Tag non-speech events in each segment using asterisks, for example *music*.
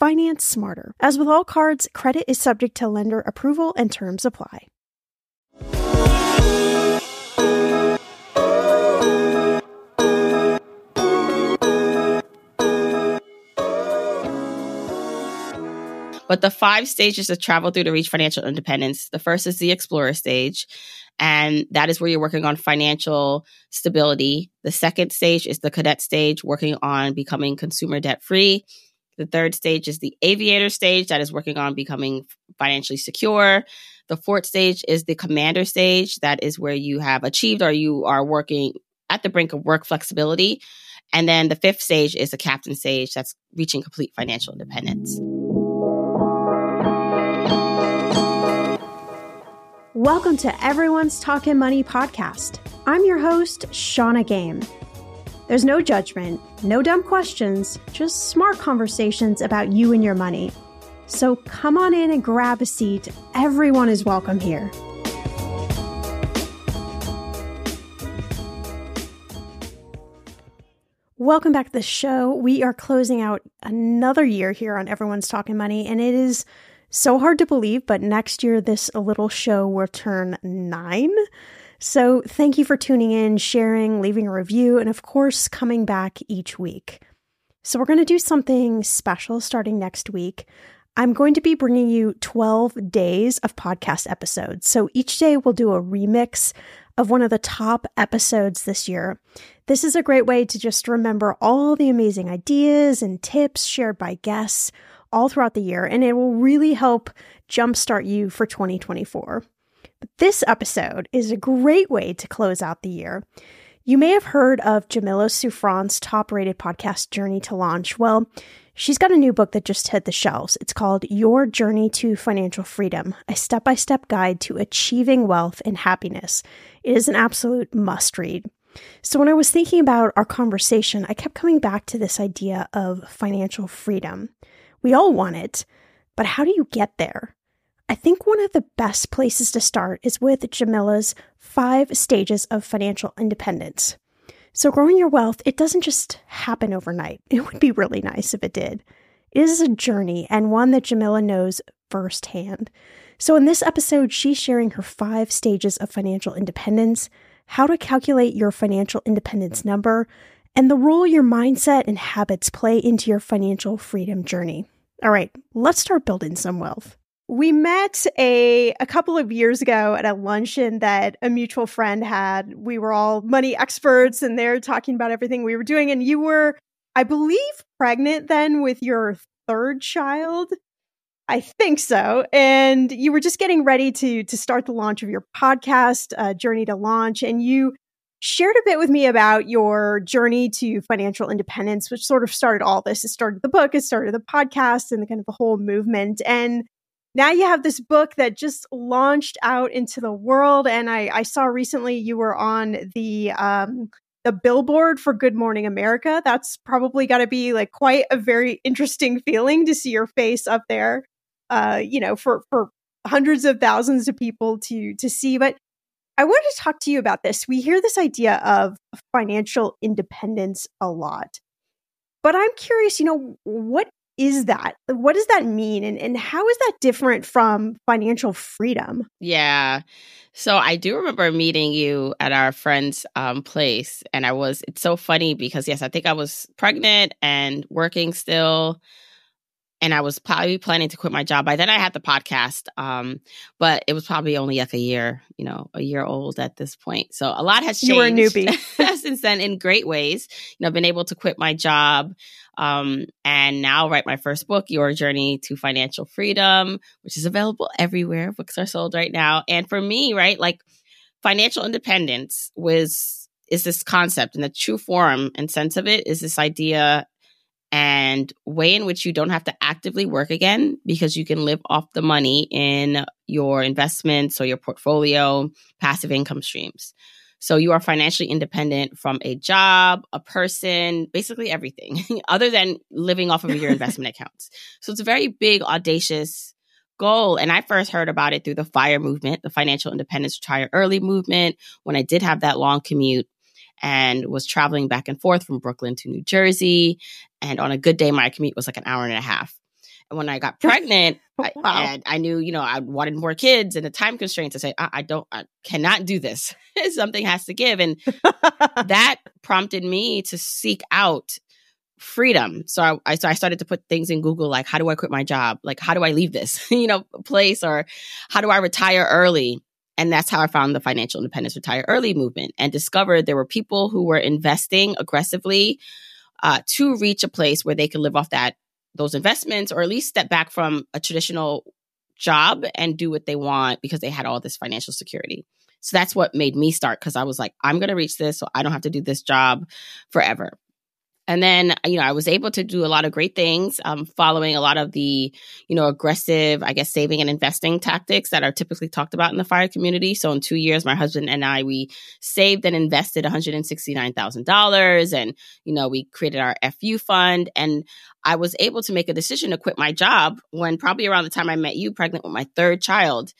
Finance smarter. As with all cards, credit is subject to lender approval and terms apply. But the five stages to travel through to reach financial independence the first is the explorer stage, and that is where you're working on financial stability. The second stage is the cadet stage, working on becoming consumer debt free. The third stage is the aviator stage that is working on becoming financially secure. The fourth stage is the commander stage that is where you have achieved or you are working at the brink of work flexibility. And then the fifth stage is the captain stage that's reaching complete financial independence. Welcome to Everyone's Talking Money podcast. I'm your host, Shannah Game. There's no judgment, no dumb questions, just smart conversations about you and your money. So come on in and grab a seat. Everyone is welcome here. Welcome back to the show. We are closing out another year here on Everyone's Talking Money, and it is so hard to believe, but next year this little show will turn nine. So thank you for tuning in, sharing, leaving a review, and of course, coming back each week. So we're going to do something special starting next week. I'm going to be bringing you 12 days of podcast episodes. So each day we'll do a remix of one of the top episodes this year. This is a great way to just remember all the amazing ideas and tips shared by guests all throughout the year, and it will really help jumpstart you for 2024. But this episode is a great way to close out the year. You may have heard of Jamila Souffrant's top rated podcast, Journey to Launch. Well, she's got a new book that just hit the shelves. It's called Your Journey to Financial Freedom, a step by step guide to achieving wealth and happiness. It is an absolute must read. So, when I was thinking about our conversation, I kept coming back to this idea of financial freedom. We all want it, but how do you get there? I think one of the best places to start is with Jamila's five stages of financial independence. So, growing your wealth, it doesn't just happen overnight. *laughs* It would be really nice if it did. It is a journey and one that Jamila knows firsthand. So, in this episode, she's sharing her five stages of financial independence, how to calculate your financial independence number, and the role your mindset and habits play into your financial freedom journey. All right, let's start building some wealth. We met a a couple of years ago at a luncheon that a mutual friend had. We were all money experts and they're talking about everything we were doing and you were I believe pregnant then with your third child. I think so. And you were just getting ready to to start the launch of your podcast, uh, Journey to Launch, and you shared a bit with me about your journey to financial independence, which sort of started all this. It started the book, it started the podcast, and the kind of the whole movement. And now you have this book that just launched out into the world. And I, I saw recently you were on the um, the billboard for Good Morning America. That's probably got to be like quite a very interesting feeling to see your face up there. Uh, you know, for for hundreds of thousands of people to to see. But I wanted to talk to you about this. We hear this idea of financial independence a lot. But I'm curious, you know, what is that? What does that mean? And, and how is that different from financial freedom? Yeah. So I do remember meeting you at our friend's um, place. And I was, it's so funny because, yes, I think I was pregnant and working still and I was probably planning to quit my job. By then, I had the podcast, um, but it was probably only like a year, you know, a year old at this point. So a lot has changed. You were a newbie *laughs* since then in great ways. You know, I've been able to quit my job um, and now write my first book, Your Journey to Financial Freedom, which is available everywhere. Books are sold right now. And for me, right, like financial independence was is this concept and the true form and sense of it is this idea and way in which you don't have to actively work again because you can live off the money in your investments or your portfolio, passive income streams. So you are financially independent from a job, a person, basically everything *laughs* other than living off of your *laughs* investment accounts. So it's a very big, audacious goal. And I first heard about it through the FIRE movement, the Financial Independence Retire Early movement, when I did have that long commute and was traveling back and forth from Brooklyn to New Jersey. And on a good day, my commute was like an hour and a half. And when I got *laughs* oh, pregnant, wow. I, I, knew, you know, I wanted more kids and the time constraints. I say, I, I don't, I cannot do this. *laughs* Something has to give. And *laughs* that prompted me to seek out freedom. So I, I, so I started to put things in Google like, how do I quit my job? Like, how do I leave this, you know, place or how do I retire early? And that's how I found the financial independence retire early movement and discovered there were people who were investing aggressively uh, to reach a place where they could live off that those investments or at least step back from a traditional job and do what they want because they had all this financial security. So that's what made me start because I was like, I'm going to reach this so I don't have to do this job forever. And then, you know, I was able to do a lot of great things, um, following a lot of the, you know, aggressive, I guess, saving and investing tactics that are typically talked about in the fire community. So in two years, my husband and I, we saved and invested $169,000 and, you know, we created our FU fund. And I was able to make a decision to quit my job when probably around the time I met you, pregnant with my third child.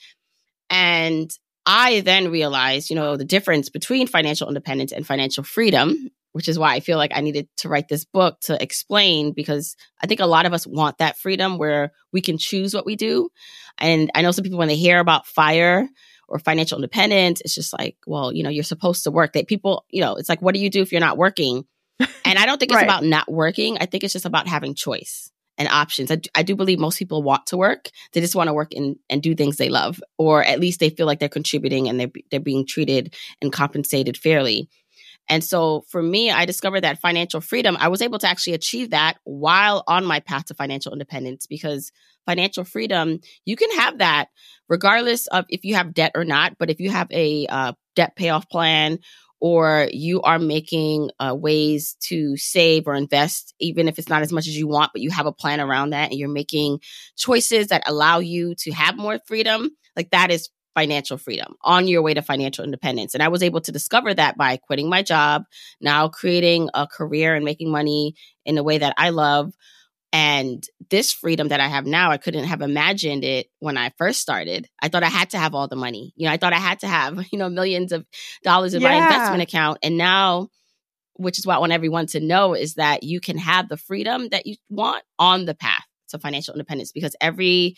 And I then realized, you know, the difference between financial independence and financial freedom which is why I feel like I needed to write this book to explain because I think a lot of us want that freedom where we can choose what we do. And I know some people, when they hear about fire or financial independence, it's just like, well, you know, you're supposed to work. That people, you know, it's like, what do you do if you're not working? *laughs* And I don't think it's right. about not working. I think it's just about having choice and options. I do, I do believe most people want to work. They just want to work and, and do things they love, or at least they feel like they're contributing and they're, they're being treated and compensated fairly. And so for me, I discovered that financial freedom, I was able to actually achieve that while on my path to financial independence because financial freedom, you can have that regardless of if you have debt or not. But if you have a uh, debt payoff plan or you are making uh, ways to save or invest, even if it's not as much as you want, but you have a plan around that and you're making choices that allow you to have more freedom, like that is financial freedom on your way to financial independence. And I was able to discover that by quitting my job, now creating a career and making money in a way that I love. And this freedom that I have now, I couldn't have imagined it when I first started. I thought I had to have all the money. You know, I thought I had to have, *laughs* you know, millions of dollars in yeah. my investment account. And now, which is what I want everyone to know, is that you can have the freedom that you want on the path to financial independence because every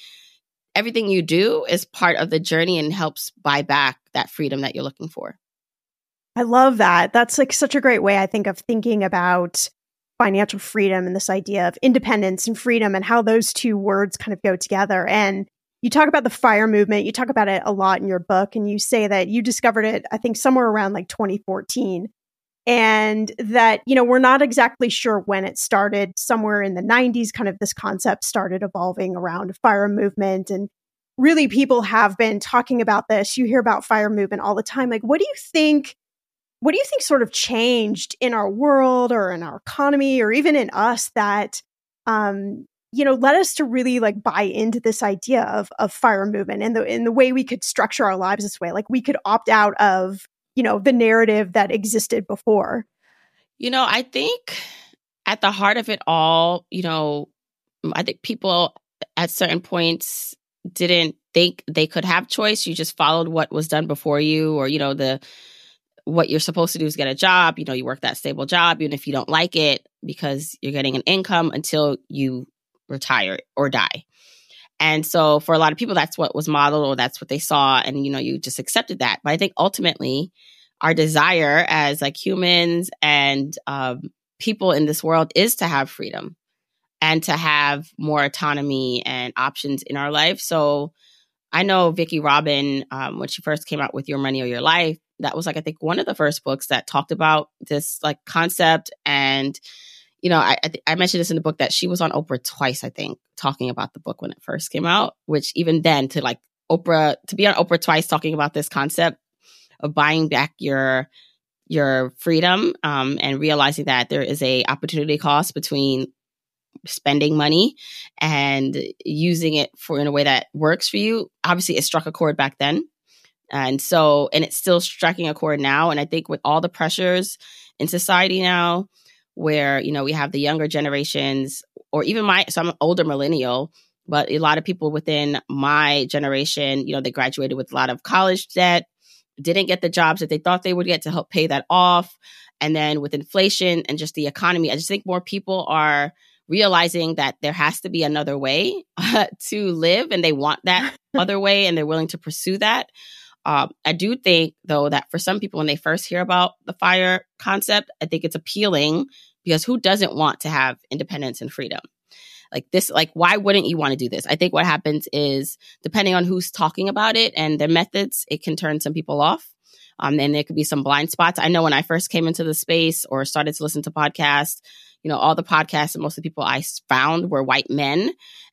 everything you do is part of the journey and helps buy back that freedom that you're looking for. I love that. That's like such a great way, I think, of thinking about financial freedom and this idea of independence and freedom and how those two words kind of go together. And you talk about the fire movement, you talk about it a lot in your book, and you say that you discovered it, I think, somewhere around like 2014. And that, you know, we're not exactly sure when it started, somewhere in the 90s, kind of this concept started evolving around fire movement. And really, people have been talking about this. You hear about fire movement all the time. Like, what do you think? what do you think sort of changed in our world or in our economy or even in us that um, you know led us to really like buy into this idea of of fire movement and the in the way we could structure our lives this way like we could opt out of you know the narrative that existed before you know i think at the heart of it all you know i think people at certain points didn't think they could have choice you just followed what was done before you or you know the what you're supposed to do is get a job. You know, you work that stable job, even if you don't like it, because you're getting an income until you retire or die. And so for a lot of people, that's what was modeled or that's what they saw. And, you know, you just accepted that. But I think ultimately, our desire as like humans and um, people in this world is to have freedom and to have more autonomy and options in our life. So I know Vicki Robin, um, when she first came out with Your Money or Your Life, that was like I think one of the first books that talked about this like concept and you know I I, mentioned this in the book that she was on Oprah twice I think talking about the book when it first came out which even then to like Oprah to be on Oprah twice talking about this concept of buying back your your freedom um, and realizing that there is a opportunity cost between spending money and using it for in a way that works for you obviously it struck a chord back then and so, and it's still striking a chord now. And I think with all the pressures in society now, where, you know, we have the younger generations, or even my, so I'm an older millennial, but a lot of people within my generation, you know, they graduated with a lot of college debt, didn't get the jobs that they thought they would get to help pay that off. And then with inflation and just the economy, I just think more people are realizing that there has to be another way *laughs* uh, to live and they want that *laughs* other way and they're willing to pursue that. Um, I do think, though, that for some people, when they first hear about the fire concept, I think it's appealing because who doesn't want to have independence and freedom? Like this, like, why wouldn't you want to do this? I think what happens is, depending on who's talking about it and their methods, it can turn some people off. Um, and there could be some blind spots. I know when I first came into the space or started to listen to podcasts, you know, all the podcasts and most of the people I found were white men.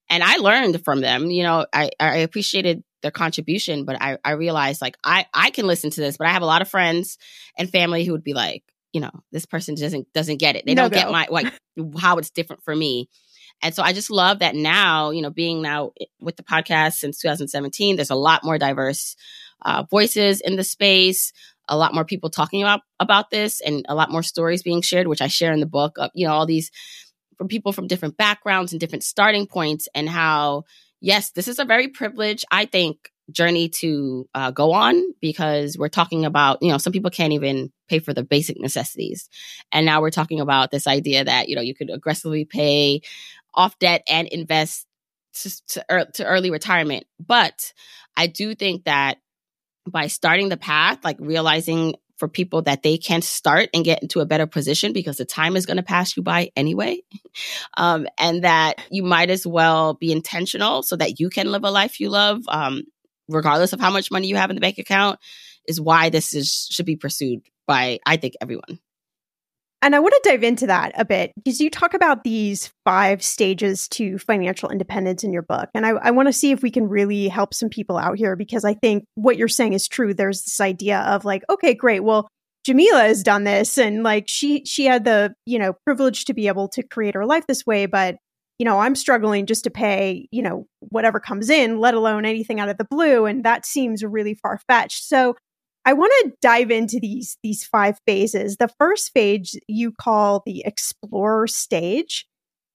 And I learned from them. You know, I, I appreciated their contribution, but I, I realized like I, I can listen to this, but I have a lot of friends and family who would be like, you know, this person doesn't doesn't get it. They no don't go. get my like *laughs* how it's different for me. And so I just love that now, you know, being now with the podcast since 2017, there's a lot more diverse uh, voices in the space, a lot more people talking about about this, and a lot more stories being shared, which I share in the book. Of, you know, all these from people from different backgrounds and different starting points, and how yes, this is a very privileged, I think, journey to uh, go on because we're talking about, you know, some people can't even pay for the basic necessities. And now we're talking about this idea that, you know, you could aggressively pay off debt and invest to, to, to early retirement. But I do think that by starting the path, like realizing for people that they can start and get into a better position because the time is going to pass you by anyway. *laughs* Um, and that you might as well be intentional so that you can live a life you love, um, regardless of how much money you have in the bank account, is why this is should be pursued by, I think, everyone. And I want to dive into that a bit because you talk about these five stages to financial independence in your book. And I, I, want to see if we can really help some people out here because I think what you're saying is true. There's this idea of like, okay, great. Well, Jamila has done this and like she she had the, you know, privilege to be able to create her life this way, but you know, I'm struggling just to pay, you know, whatever comes in, let alone anything out of the blue. And that seems really far fetched. So I want to dive into these these five phases. The first phase you call the explorer stage.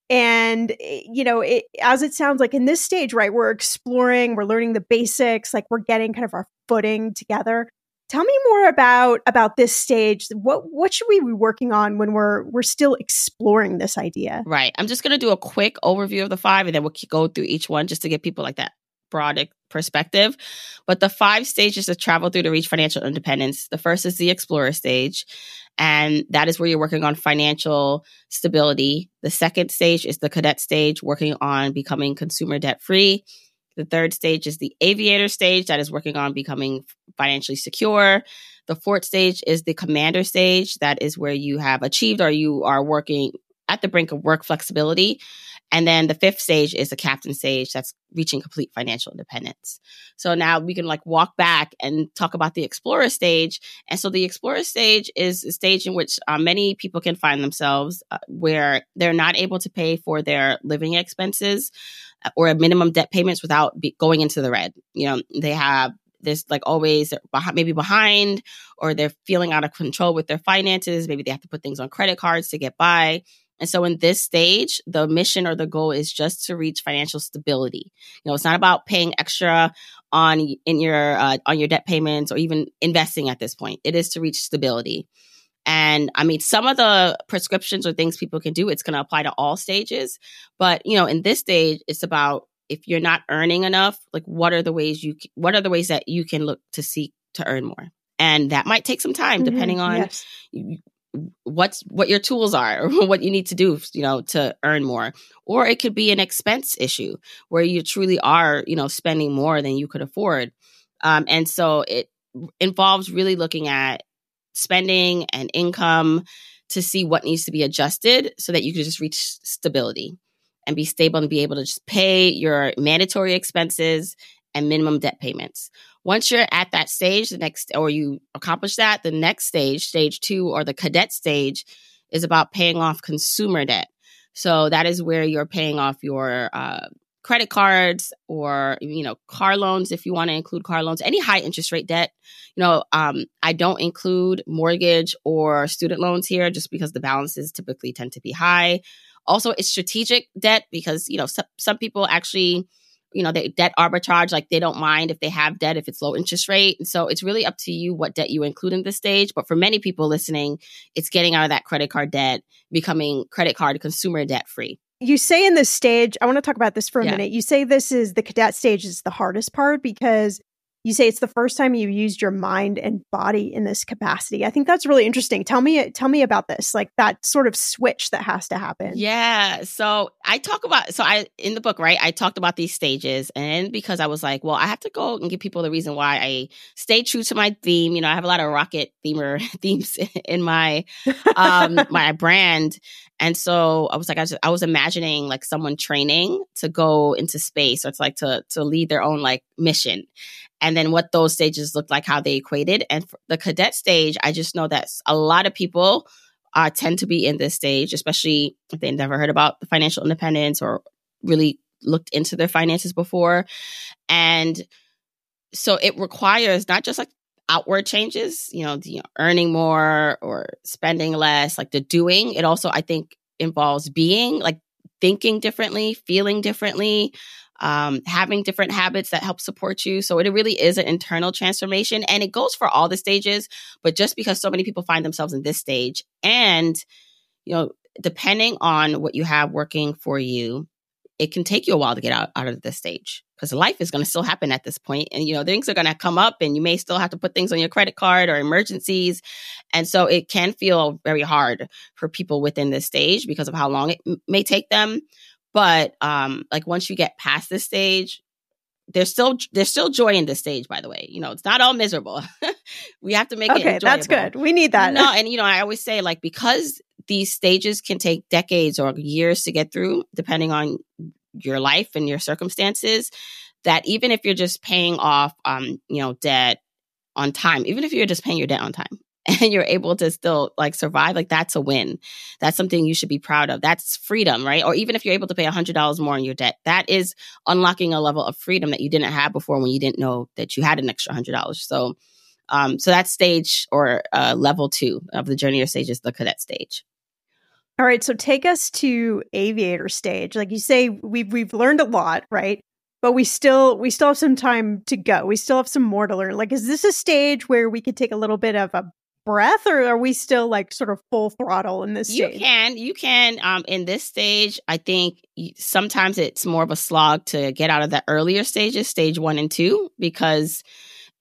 And eh, you know, it, as it sounds like in this stage, right, we're exploring, we're learning the basics, like we're getting kind of our footing together. Tell me more about about this stage. What what should we be working on when we're we're still exploring this idea? Right. I'm just going to do a quick overview of the five, and then we'll go through each one just to get people like that broad perspective. But the five stages of travel through to reach financial independence the first is the explorer stage. And that is where you're working on financial stability. The second stage is the cadet stage, working on becoming consumer debt free. The third stage is the aviator stage, that is working on becoming financially secure. The fourth stage is the commander stage, that is where you have achieved or you are working at the brink of work flexibility. And then the fifth stage is the captain stage that's reaching complete financial independence. So now we can like walk back and talk about the explorer stage. And so the explorer stage is a stage in which uh, many people can find themselves uh, where they're not able to pay for their living expenses uh, or minimum debt payments without be- going into the red. You know, they have this like always behind, maybe behind or they're feeling out of control with their finances. Maybe they have to put things on credit cards to get by and so in this stage, the mission or the goal is just to reach financial stability. You know, it's not about paying extra on in your uh, on your debt payments or even investing at this point. It is to reach stability. And I mean, some of the prescriptions or things people can do, it's going to apply to all stages. But, you know, in this stage, it's about if you're not earning enough, like what are the ways you, what are the ways that you can look to seek to earn more? And that might take some time mm-hmm. depending on yes what's what your tools are or *laughs* what you need to do you know to earn more. Or it could be an expense issue where you truly are you know spending more than you could afford. Um, and so it involves really looking at spending and income to see what needs to be adjusted so that you can just reach stability and be stable and be able to just pay your mandatory expenses and minimum debt payments once you're at that stage, the next, or you accomplish that, the next stage, stage two, or the cadet stage, is about paying off consumer debt. So that is where you're paying off your uh, credit cards or you know car loans if you want to include car loans any high interest rate debt you know um, i don't include mortgage or student loans here just because the balances typically tend to be high also it's strategic debt because you know some, some people actually you know, they debt arbitrage, like they don't mind if they have debt if it's low interest rate. And so it's really up to you what debt you include in this stage. But for many people listening, it's getting out of that credit card debt, becoming credit card consumer debt free. You say in this stage, I want to talk about this for a yeah. minute. You say this is the cadet stage is the hardest part because you say it's the first time you've used your mind and body in this capacity. I think that's really interesting. Tell me tell me about this, like that sort of switch that has to happen. Yeah. So I talk about so I in the book, right? I talked about these stages and because I was like, well, I have to go and give people the reason why I stay true to my theme. You know, I have a lot of rocket themer *laughs* themes *laughs* in my um *laughs* my brand. And so I was like, I was, I was imagining like someone training to go into space or it's like to to lead their own like mission and then what those stages looked like, how they equated. And the cadet stage, I just know that a lot of people uh, tend to be in this stage, especially if they never heard about the financial independence or really looked into their finances before. And so it requires not just like outward changes, you know, the, earning more or spending less, like the doing. It also, I think, involves being like thinking differently, feeling differently, um, having different habits that help support you. So it really is an internal transformation and it goes for all the stages. But just because so many people find themselves in this stage and, you know, depending on what you have working for you, it can take you a while to get out, out of this stage because life is going to still happen at this point and you know things are going to come up and you may still have to put things on your credit card or emergencies and so it can feel very hard for people within this stage because of how long it may take them but um, like once you get past this stage, there's still there's still joy in this stage. By the way, you know it's not all miserable. *laughs* we have to make okay, it. Okay, that's good. We need that. No, and you know I always say like because these stages can take decades or years to get through, depending on your life and your circumstances. That even if you're just paying off, um, you know, debt on time, even if you're just paying your debt on time, *laughs* and you're able to still like survive, like that's a win. That's something you should be proud of. That's freedom, right? Or even if you're able to pay $100 more on your debt, that is unlocking a level of freedom that you didn't have before when you didn't know that you had an extra $100. So, um, so that stage or uh, level two of the journey or stage is the cadet stage. All right, so take us to aviator stage. Like you say, we've we've learned a lot, right? But we still we still have some time to go. We still have some more to learn. Like, is this a stage where we could take a little bit of a breath or are we still like sort of full throttle in this you can you can um in this stage i think sometimes it's more of a slog to get out of the earlier stages stage one and two because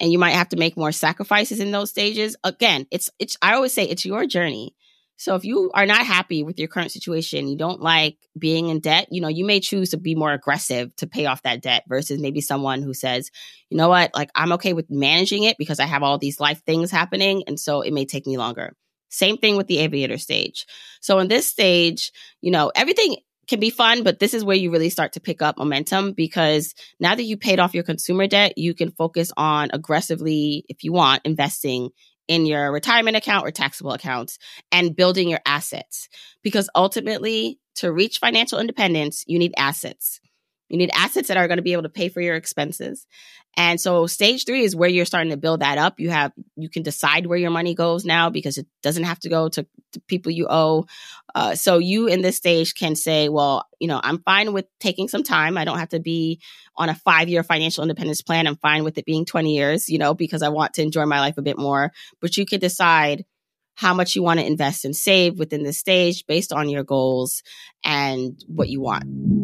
and you might have to make more sacrifices in those stages. Again it's it's i always say it's your journey so if you are not happy with your current situation, you don't like being in debt, you know, you may choose to be more aggressive to pay off that debt versus maybe someone who says, you know what, like I'm okay with managing it because I have all these life things happening. And so it may take me longer. Same thing with the aviator stage. So in this stage, you know, everything can be fun, but this is where you really start to pick up momentum because now that you paid off your consumer debt, you can focus on aggressively, if you want, investing in your retirement account or taxable accounts and building your assets. Because ultimately, to reach financial independence, you need assets. You need assets that are going to be able to pay for your expenses. And so stage three is where you're starting to build that up. You have, you can decide where your money goes now because it doesn't have to go to, to people you owe. Uh, so you in this stage can say, well, you know, I'm fine with taking some time. I don't have to be on a five year financial independence plan. I'm fine with it being 20 years, you know, because I want to enjoy my life a bit more. But you can decide how much you want to invest and save within this stage based on your goals and what you want.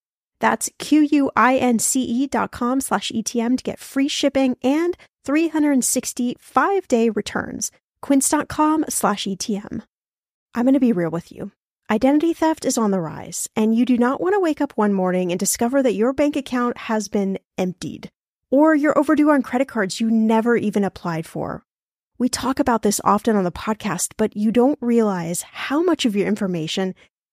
That's Q-U-I-N-C-E dot com slash ETM to get free shipping and 365 day returns. Quince.com slash ETM. I'm going to be real with you. Identity theft is on the rise, and you do not want to wake up one morning and discover that your bank account has been emptied, or you're overdue on credit cards you never even applied for. We talk about this often on the podcast, but you don't realize how much of your information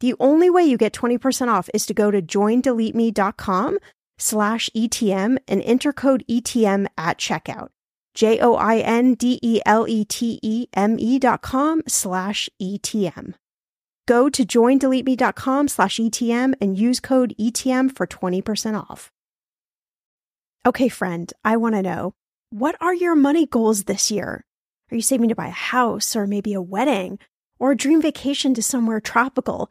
The only way you get 20% off is to go to joindeleteme.com slash ETM and enter code ETM at checkout. J-O-I-N-D-E-L-E-T-E-M-E dot com slash ETM. go to joindeleteme.com slash ETM and use code ETM for 20% off. Okay, friend, I want to know what are your money goals this year? Are you saving to buy a house or maybe a wedding or a dream vacation to somewhere tropical?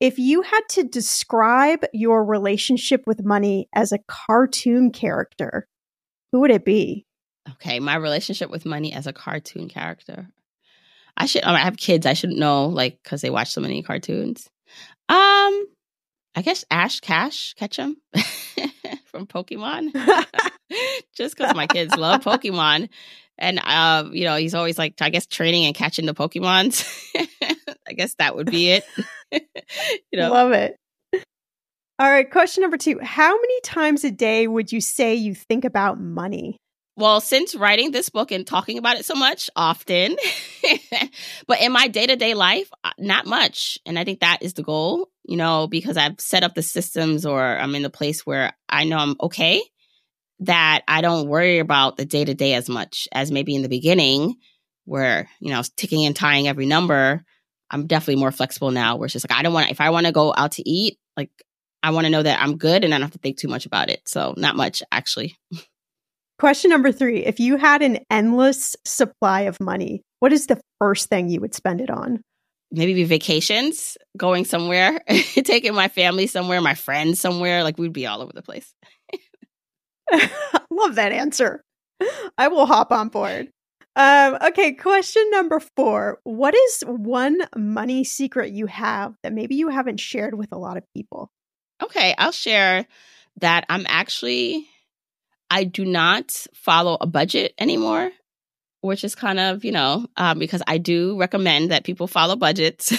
if you had to describe your relationship with money as a cartoon character, who would it be? Okay, my relationship with money as a cartoon character. I should. I have kids. I shouldn't know, like, because they watch so many cartoons. Um, I guess Ash Cash Ketchum *laughs* from Pokemon. *laughs* *laughs* Just because my kids love Pokemon, and uh, you know, he's always like, I guess, training and catching the Pokemons. *laughs* I guess that would be it. *laughs* you know, love it. All right, question number two: How many times a day would you say you think about money? Well, since writing this book and talking about it so much, often, *laughs* but in my day to day life, uh, not much. And I think that is the goal, you know, because I've set up the systems or I'm in the place where I know I'm okay, that I don't worry about the day to day as much as maybe in the beginning, where, you know, ticking and tying every number. I'm definitely more flexible now, where it's just like, I don't want, if I want to go out to eat, like, I want to know that I'm good and I don't have to think too much about it. So, not much, actually. Question number three If you had an endless supply of money, what is the first thing you would spend it on? Maybe be vacations, going somewhere, *laughs* taking my family somewhere, my friends somewhere. Like we'd be all over the place. *laughs* Love that answer. I will hop on board. Um, okay, question number four. What is one money secret you have that maybe you haven't shared with a lot of people? Okay, I'll share that I'm actually I do not follow a budget anymore, which is kind of, you know, um, because I do recommend that people follow budgets,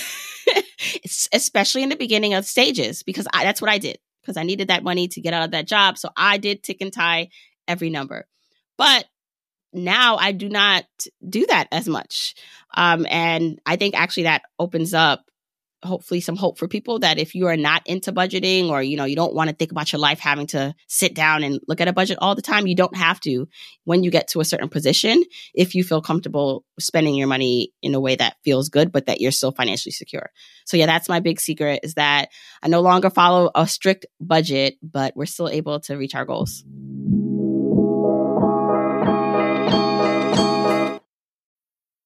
*laughs* especially in the beginning of stages, because I, that's what I did, because I needed that money to get out of that job. So I did tick and tie every number. But now I do not do that as much. Um, and I think actually that opens up hopefully some hope for people that if you are not into budgeting or you know you don't want to think about your life having to sit down and look at a budget all the time you don't have to. When you get to a certain position if you feel comfortable spending your money in a way that feels good but that you're still financially secure. So yeah that's my big secret is that i no longer follow a strict budget but we're still able to reach our goals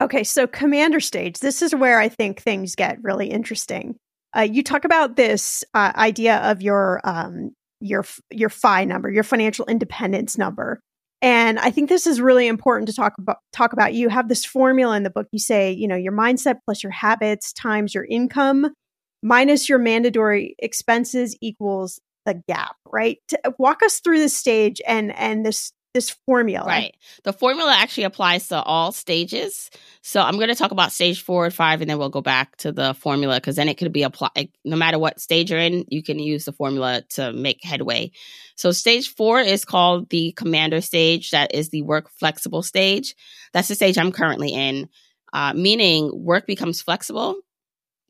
Okay, so commander stage. This is where I think things get really interesting. Uh, you talk about this uh, idea of your um, your your FI number, your financial independence number, and I think this is really important to talk about. Talk about. You have this formula in the book. You say, you know, your mindset plus your habits times your income minus your mandatory expenses equals the gap. Right? To walk us through this stage and and this this formula. Right. The formula actually applies to all stages. So I'm going to talk about stage four and five, and then we'll go back to the formula because then it could be applied no matter what stage you're in, you can use the formula to make headway. So stage four is called the commander stage. That is the work flexible stage. That's the stage I'm currently in, uh, meaning work becomes flexible.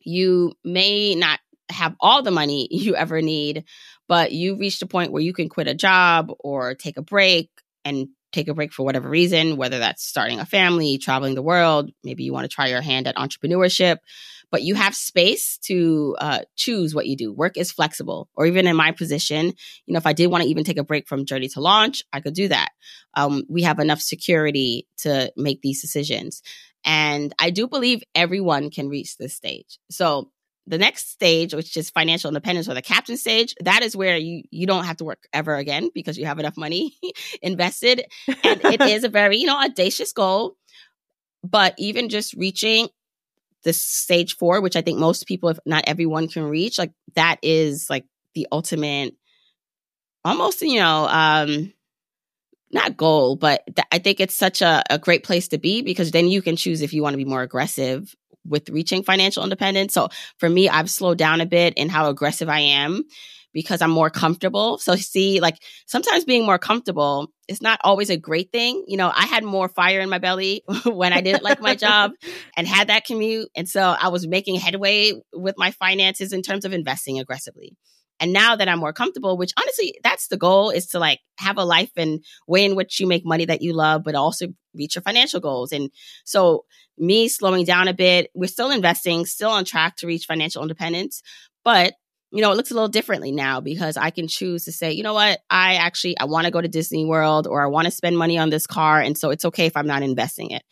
You may not have all the money *laughs* you ever need, but you reached a point where you can quit a job or take a break and take a break for whatever reason, whether that's starting a family, traveling the world, maybe you want to try your hand at entrepreneurship, but you have space to uh, choose what you do. Work is flexible. Or even in my position, you know, if I did want to even take a break from journey to launch, I could do that. Um, we have enough security to make these decisions. And I do believe everyone can reach this stage. So the next stage, which is financial independence or the captain stage, that is where you you don't have to work ever again because you have enough money *laughs* invested. And it is a very, you know, audacious goal. But even just reaching this stage four, which I think most people, if not everyone, can reach, like that is like the ultimate almost, you know, um, not goal, but th- I think it's such a, a great place to be because then you can choose if you want to be more aggressive with reaching financial independence. So for me, I've slowed down a bit in how aggressive I am because I'm more comfortable. So see, like sometimes being more comfortable is not always a great thing. You know, I had more fire in my belly *laughs* when I didn't like my job *laughs* and had that commute. And so I was making headway with my finances in terms of investing aggressively. And now that I'm more comfortable, which honestly, that's the goal is to like have a life and way in which you make money that you love, but also reach your financial goals. And so me slowing down a bit. We're still investing, still on track to reach financial independence, but you know, it looks a little differently now because I can choose to say, you know what, I actually I want to go to Disney World or I want to spend money on this car and so it's okay if I'm not investing it.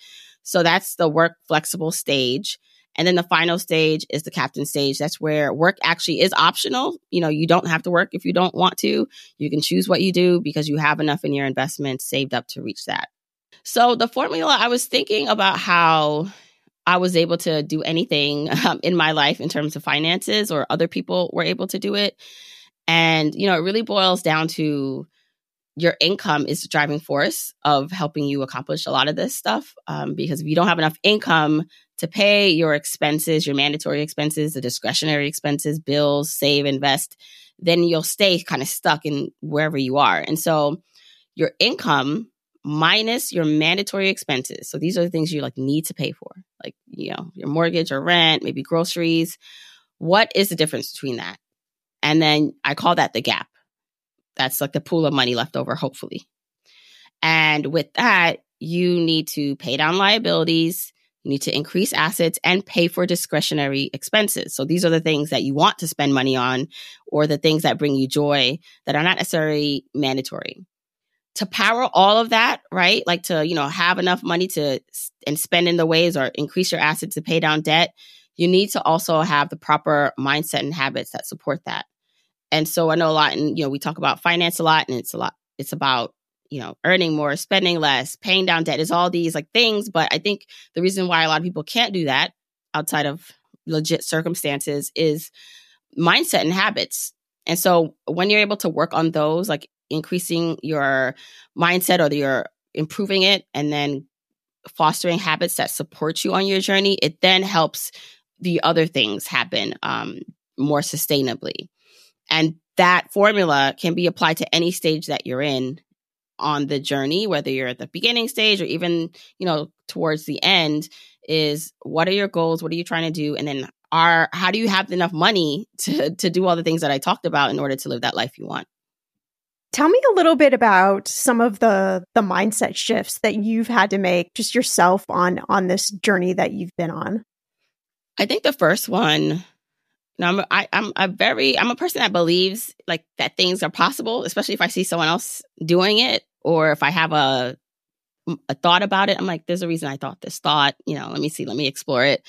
So that's the work flexible stage. And then the final stage is the captain stage. That's where work actually is optional. You know, you don't have to work if you don't want to. You can choose what you do because you have enough in your investment saved up to reach that. So the formula, I was thinking about how I was able to do anything *laughs* um, in my life in terms of finances, or other people were able to do it. And, you know, it really boils down to your income is the driving force of helping you accomplish a lot of this stuff. Um, because if you don't have enough income to pay your expenses, your mandatory expenses, the discretionary expenses, bills, save, invest, then you'll stay kind of stuck in wherever you are. And so your income minus your mandatory expenses. So these are the things you like need to pay for, like, you know, your mortgage or rent, maybe groceries. What is the difference between that? And then I call that the gap. That's like the pool of money left over, hopefully. And with that, you need to pay down liabilities, you need to increase assets and pay for discretionary expenses. So these are the things that you want to spend money on or the things that bring you joy that are not necessarily mandatory to power all of that, right? Like to, you know, have enough money to and spend in the ways or increase your assets to pay down debt, you need to also have the proper mindset and habits that support that. And so I know a lot and you know, we talk about finance a lot and it's a lot it's about, you know, earning more, spending less, paying down debt is all these like things, but I think the reason why a lot of people can't do that outside of legit circumstances is mindset and habits. And so when you're able to work on those, like increasing your mindset or you're improving it and then fostering habits that support you on your journey, it then helps the other things happen um, more sustainably. And that formula can be applied to any stage that you're in on the journey, whether you're at the beginning stage or even, you know, towards the end, is what are your goals? What are you trying to do? And then are how do you have enough money *laughs* to to do all the things that I talked about in order to live that life you want? Tell me a little bit about some of the the mindset shifts that you've had to make just yourself on on this journey that you've been on. I think the first one no, I'm am i am a very I'm a person that believes like that things are possible, especially if I see someone else doing it or if I have a a thought about it, I'm like, there's a reason I thought this thought. You know, let me see, let me explore it.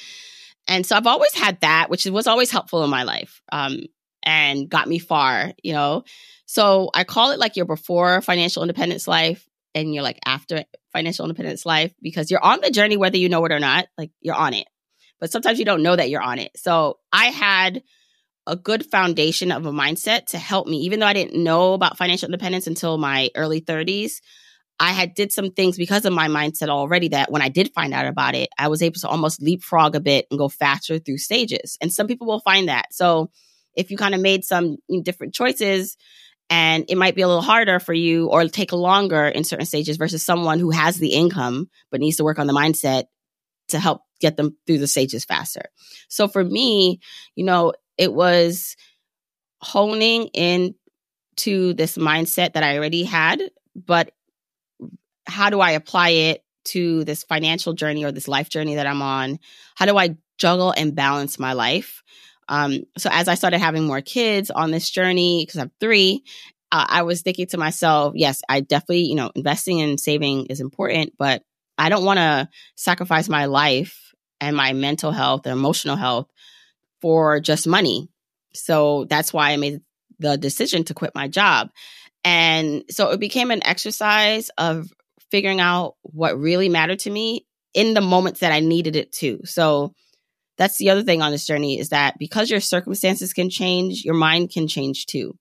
And so I've always had that, which was always helpful in my life um, and got me far, you know. So I call it like your before financial independence life and you're like after financial independence life because you're on the journey whether you know it or not, like you're on it. But sometimes you don't know that you're on it. So I had a good foundation of a mindset to help me even though I didn't know about financial independence until my early 30s. I had did some things because of my mindset already that when I did find out about it, I was able to almost leapfrog a bit and go faster through stages. And some people will find that. So if you kind of made some different choices and it might be a little harder for you or take longer in certain stages versus someone who has the income but needs to work on the mindset to help get them through the stages faster. So for me, you know, it was honing in to this mindset that I already had, but how do I apply it to this financial journey or this life journey that I'm on? How do I juggle and balance my life? Um, so as I started having more kids on this journey, because I have three, uh, I was thinking to myself, yes, I definitely, you know, investing and saving is important, but I don't want to sacrifice my life and my mental health and emotional health for just money. So that's why I made the decision to quit my job. And so it became an exercise of figuring out what really mattered to me in the moments that I needed it to. So that's the other thing on this journey is that because your circumstances can change, your mind can change too.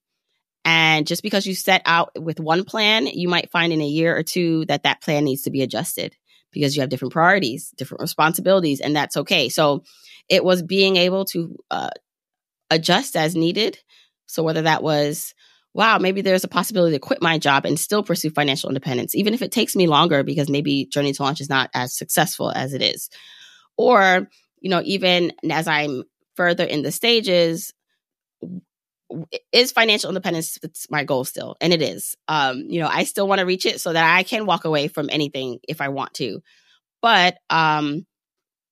And just because you set out with one plan, you might find in a year or two that that plan needs to be adjusted because you have different priorities, different responsibilities, and that's okay. So it was being able to uh, adjust as needed. So whether that was, wow, maybe there's a possibility to quit my job and still pursue financial independence, even if it takes me longer because maybe Journey to Launch is not as successful as it is. Or you know, even as I'm further in the stages, is financial independence it's my goal still and it is. Um you know i still want to reach it so that i can walk away from anything if i want to. But um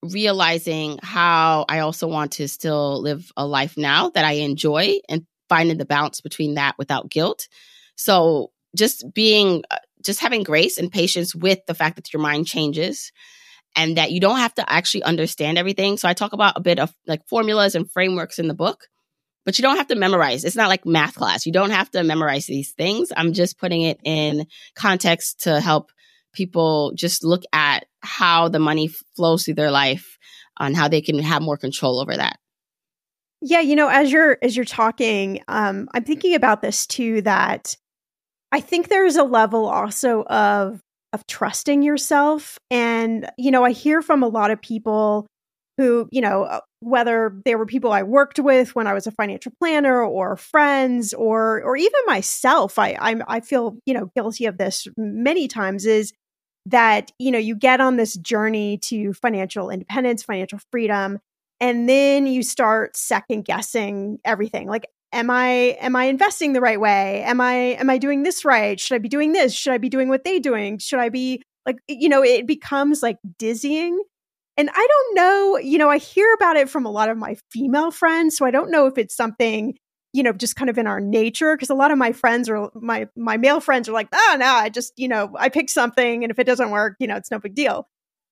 realizing how i also want to still live a life now that i enjoy and finding the balance between that without guilt. So just being uh, just having grace and patience with the fact that your mind changes and that you don't have to actually understand everything. So I talk about a bit of like formulas and frameworks in the book, but you don't have to memorize. It's not like math class. You don't have to memorize these things. I'm just putting it in context to help people just look at how the money flows through their life and how they can have more control over that. Yeah, you know, as you're as you're talking, um, I'm thinking about this too. That I think there's a level also of of trusting yourself. And, you know, I hear from a lot of people who, you know, uh, whether they were people I worked with when I was a financial planner or friends or or even myself, I I'm, I feel, you know, guilty of this many times is that, you know, you get on this journey to financial independence, financial freedom, and then you start second guessing everything. Like am i am i investing the right way? Am i am i doing this right? Should i be doing this? Should i be doing what they doing? Should i be like you know it becomes like dizzying and i don't know you know i hear about it from a lot of my female friends so i don't know if it's something you know just kind of in our nature because a lot of my friends or my my male friends are like ah, oh no i just you know i pick something and if it doesn't work you know it's no big deal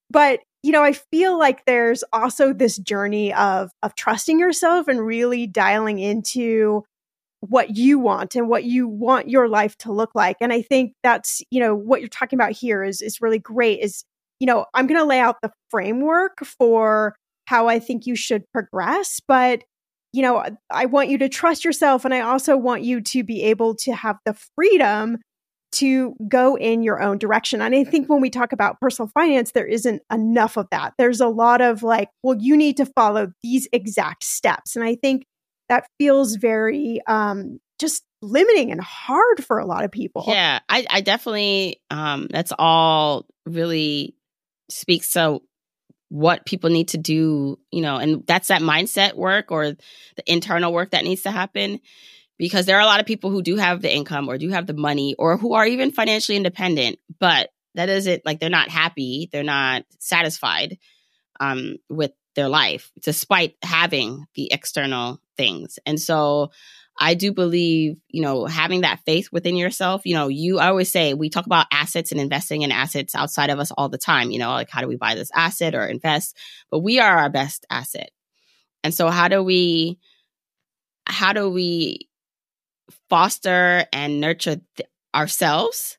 but you know, I feel like there's also this journey of of trusting yourself and really dialing into what you want and what you want your life to look like. And I think that's, you know, what you're talking about here is is really great is, you know, I'm going to lay out the framework for how I think you should progress, but you know, I want you to trust yourself and I also want you to be able to have the freedom to go in your own direction. And I think when we talk about personal finance, there isn't enough of that. There's a lot of like, well, you need to follow these exact steps. And I think that feels very um, just limiting and hard for a lot of people. Yeah, I, I definitely, um, that's all really speaks to what people need to do, you know, and that's that mindset work or the internal work that needs to happen because there are a lot of people who do have the income or do have the money or who are even financially independent, but that isn't like they're not happy, they're not satisfied um, with their life despite having the external things. And so I do believe, you know, having that faith within yourself, you know, you I always say we talk about assets and investing in assets outside of us all the time, you know, like how do we buy this asset or invest? But we are our best asset. And so how do we how do we foster and nurture th- ourselves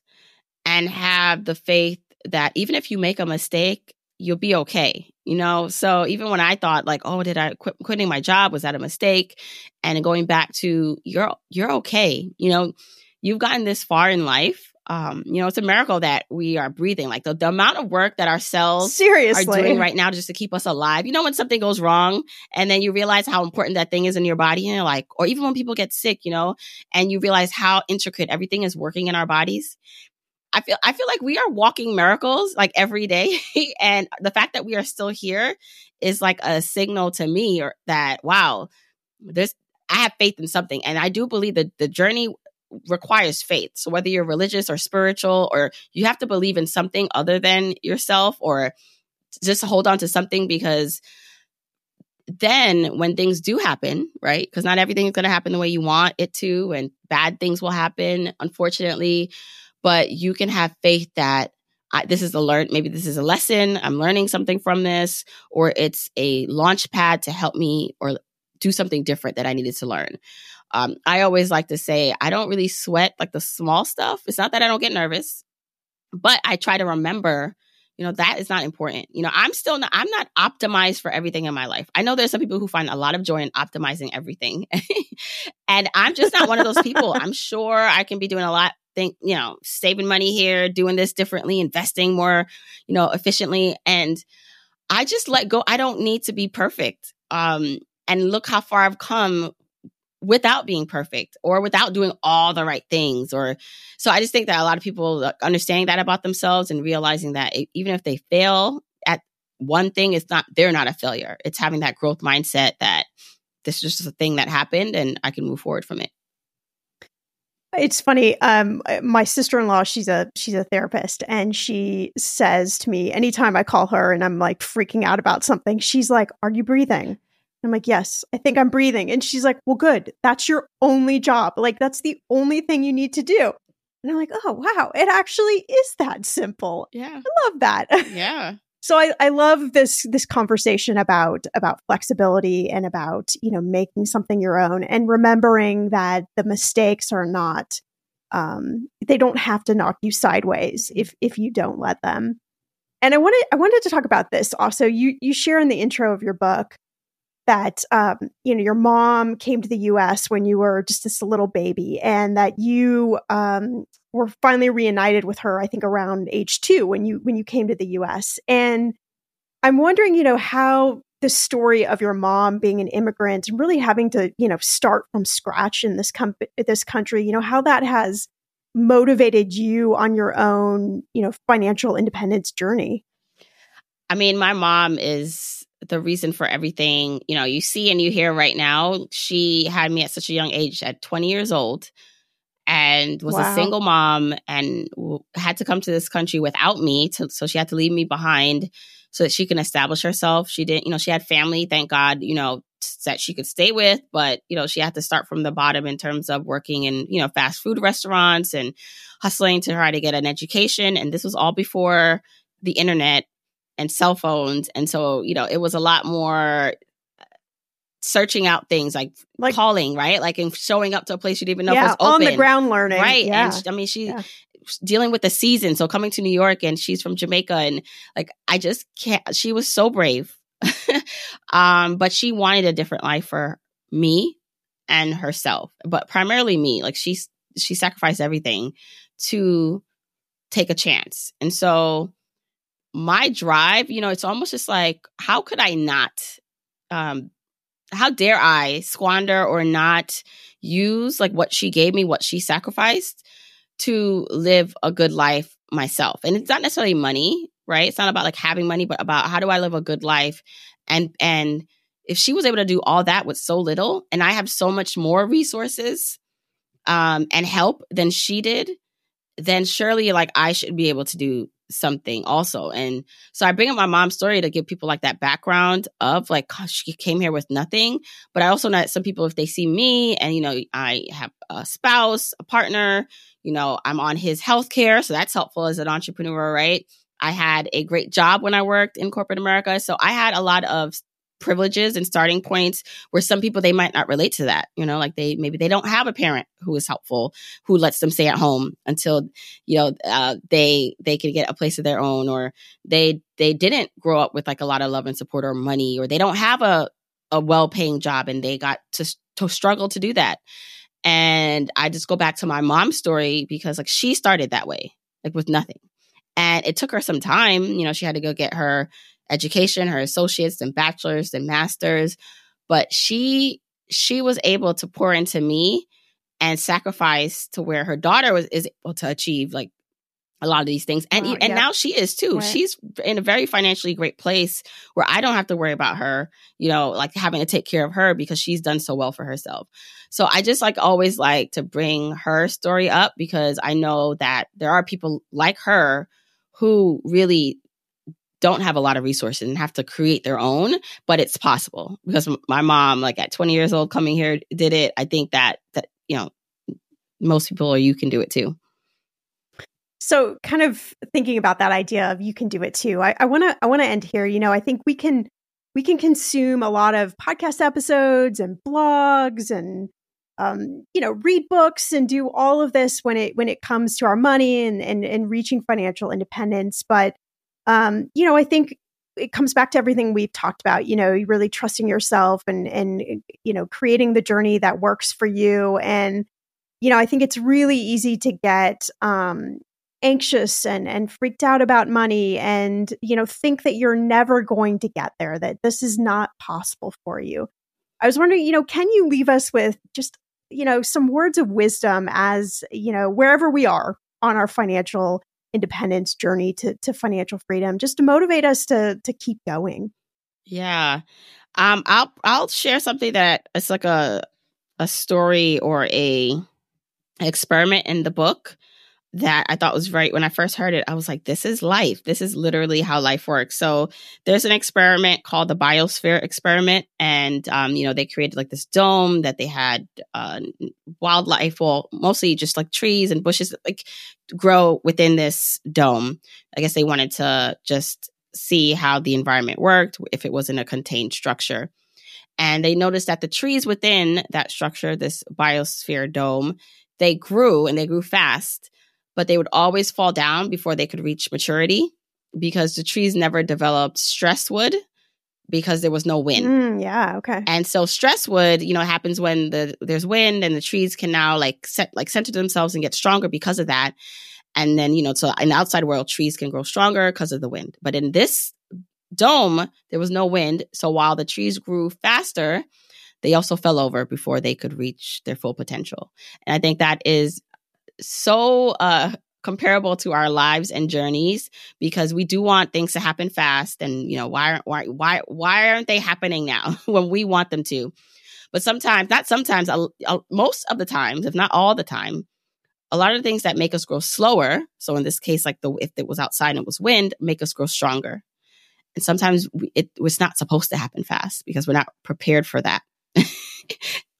and have the faith that even if you make a mistake, you'll be okay. You know, so even when I thought like, oh, did I quit quitting my job? Was that a mistake? And going back to you're you're okay. You know, you've gotten this far in life. Um, you know, it's a miracle that we are breathing. Like the, the amount of work that our cells seriously are doing right now just to keep us alive. You know, when something goes wrong and then you realize how important that thing is in your body and you're like, or even when people get sick, you know, and you realize how intricate everything is working in our bodies. I feel I feel like we are walking miracles like every day, *laughs* and the fact that we are still here is like a signal to me or that wow, there's I have faith in something, and I do believe that the journey requires faith. So whether you're religious or spiritual, or you have to believe in something other than yourself, or just hold on to something because then when things do happen, right? Because not everything is going to happen the way you want it to, and bad things will happen, unfortunately but you can have faith that I, this is a learn maybe this is a lesson i'm learning something from this or it's a launch pad to help me or do something different that i needed to learn. Um, i always like to say i don't really sweat like the small stuff. It's not that i don't get nervous but i try to remember you know that is not important. You know i'm still not i'm not optimized for everything in my life. I know there's some people who find a lot of joy in optimizing everything. *laughs* And i'm just not one of those people. I'm sure i can be doing a lot think, you know, saving money here, doing this differently, investing more, you know, efficiently. And I just let go. I don't need to be perfect. Um, and look how far I've come without being perfect or without doing all the right things or so i just think that a lot of people understanding that about themselves and realizing that even if they fail at one thing it's not they're not a failure it's having that growth mindset that this is just a thing that happened and i can move forward from it it's funny. Um, my sister in law, she's a she's a therapist, and she says to me anytime I call her and I'm like freaking out about something, she's like, "Are you breathing?" I'm like, "Yes, I think I'm breathing." And she's like, "Well, good. That's your only job. Like that's the only thing you need to do." And I'm like, "Oh wow, it actually is that simple." Yeah, I love that. *laughs* Yeah. So I, I love this this conversation about about flexibility and about you know making something your own and remembering that the mistakes are not um, they don't have to knock you sideways if if you don't let them. And i wanted i wanted to talk about this also. You you share in the intro of your book that um, you know your mom came to the us when you were just this little baby and that you um, were finally reunited with her i think around age 2 when you when you came to the US and i'm wondering you know how the story of your mom being an immigrant and really having to you know start from scratch in this com- this country you know how that has motivated you on your own you know financial independence journey. I mean my mom is the reason for everything you know you see and you hear right now she had me at such a young age at 20 years old and was wow. a single mom and w- had to come to this country without me. To, so she had to leave me behind so that she can establish herself. She didn't, you know, she had family, thank God, you know, that she could stay with, but, you know, she had to start from the bottom in terms of working in, you know, fast food restaurants and hustling to try to get an education. And this was all before the internet and cell phones. And so, you know, it was a lot more searching out things like, like calling, right? Like and showing up to a place you didn't even know yeah, was open. on the ground learning, right? Yeah. And I mean, she yeah. dealing with the season, so coming to New York, and she's from Jamaica, and like I just can't. She was so brave, *laughs* um, but she wanted a different life for me and herself, but primarily me. Like she she sacrificed everything to take a chance, and so my drive, you know, it's almost just like how could I not um, how dare I squander or not use like what she gave me, what she sacrificed to live a good life myself. And it's not necessarily money, right? It's not about like having money, but about how do I live a good life? And and if she was able to do all that with so little, and I have so much more resources um, and help than she did, then surely like I should be able to do something also. And so I bring up my mom's story to give people like that background of like, gosh, she came here with nothing. But I also know that some people, if they see me and, you know, I have a spouse, a partner, you know, I'm on his health care. So that's helpful as an entrepreneur, right? I had a great job when I worked in corporate America. So I had a lot of privileges and starting points where some people they might not relate to that you know like they maybe they don't have a parent who is helpful who lets them stay at home until you know uh, they they can get a place of their own or they they didn't grow up with like a lot of love and support or money or they don't have a a well-paying job and they got to to struggle to do that. And i just go back to my mom's story because like she started that way like with nothing. And it took her some time you know she had to go get her education, her associates and bachelors and masters, but she she was able to pour into me and sacrifice to where her daughter was is able to achieve like a lot of these things. And and now she is too. Right. she's in a very financially great place where i don't have to worry about her you know like having to take care of her because she's done so well for herself. So i just like always like to bring her story up because i know that there are people like her who really don't have a lot of resources and have to create their own, but it's possible because my mom, like at 20 years old, coming here, did it. I think that, that, you know, most people or you can do it too. So kind of thinking about that idea of you can do it too. I want to, I want to end here. You know, I think we can, we can consume a lot of podcast episodes and blogs and, um, you know, read books and do all of this when it, when it comes to our money and, and, and reaching financial independence. But um, you know, I think it comes back to everything we've talked about, you know, really trusting yourself and, and, you know, creating the journey that works for you. And, you know, I think it's really easy to get, um, anxious and, and freaked out about money and, you know, think that you're never going to get there, that this is not possible for you. I was wondering, you know, can you leave us with just, you know, some words of wisdom as, you know, wherever we are on our financial independence journey to to financial freedom just to motivate us to to keep going. Yeah. Um i'll i'll share something that it's like a a story or a experiment in the book that I thought was right when I first heard it. I was like, this is life. This is literally how life works. So there's an experiment called the biosphere experiment. And, um, you know, they created like this dome that they had uh, wildlife, well, mostly just like trees and bushes, like grow within this dome. I guess they wanted to just see how the environment worked if it was in a contained structure. And they noticed that the trees within that structure, this biosphere dome, they grew and they grew fast but they would always fall down before they could reach maturity because the trees never developed stress wood because there was no wind. Mm, yeah, okay. And so stress wood, you know, happens when the there's wind and the trees can now like set like center themselves and get stronger because of that. And then, you know, so in the outside world, trees can grow stronger because of the wind. But in this dome, there was no wind. So while the trees grew faster, they also fell over before they could reach their full potential. And I think that is so uh, comparable to our lives and journeys because we do want things to happen fast and you know why aren't why why why aren't they happening now *laughs* when we want them to? But sometimes not sometimes most of the times if not all the time a lot of the things that make us grow slower so in this case like the if it was outside and it was wind make us grow stronger. And sometimes it was not supposed to happen fast because we're not prepared for that *laughs*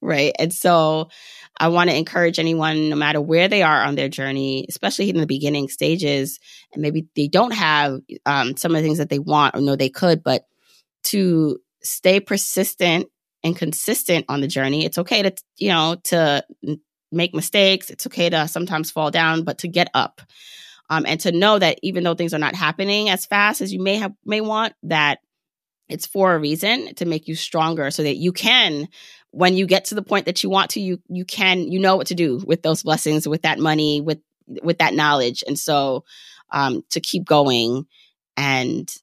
right? And so I want to encourage anyone, no matter where they are on their journey, especially in the beginning stages, and maybe they don't have um, some of the things that they want or know they could, but to stay persistent and consistent on the journey. It's okay to, you know, to make mistakes. It's okay to sometimes fall down, but to get up. Um, and to know that even though things are not happening as fast as you may have may want, that it's for a reason to make you stronger so that you can when you get to the point that you want to you you can you know what to do with those blessings with that money with with that knowledge. And so um to keep going and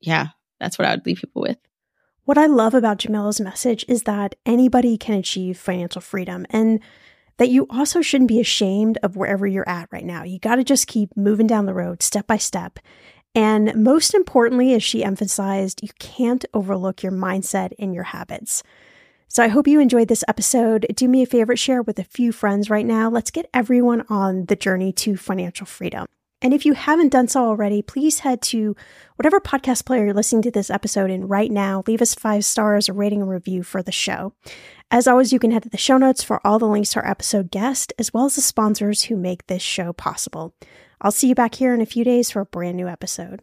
yeah that's what i would leave people with. What i love about jamila's message is that anybody can achieve financial freedom and that you also shouldn't be ashamed of wherever you're at right now. You got to just keep moving down the road step by step. And most importantly, as she emphasized, you can't overlook your mindset and your habits. So I hope you enjoyed this episode. Do me a favor, share with a few friends right now. Let's get everyone on the journey to financial freedom. And if you haven't done so already, please head to whatever podcast player you're listening to this episode in right now. Leave us five stars, a rating, and review for the show. As always, you can head to the show notes for all the links to our episode guest, as well as the sponsors who make this show possible. I'll see you back here in a few days for a brand new episode.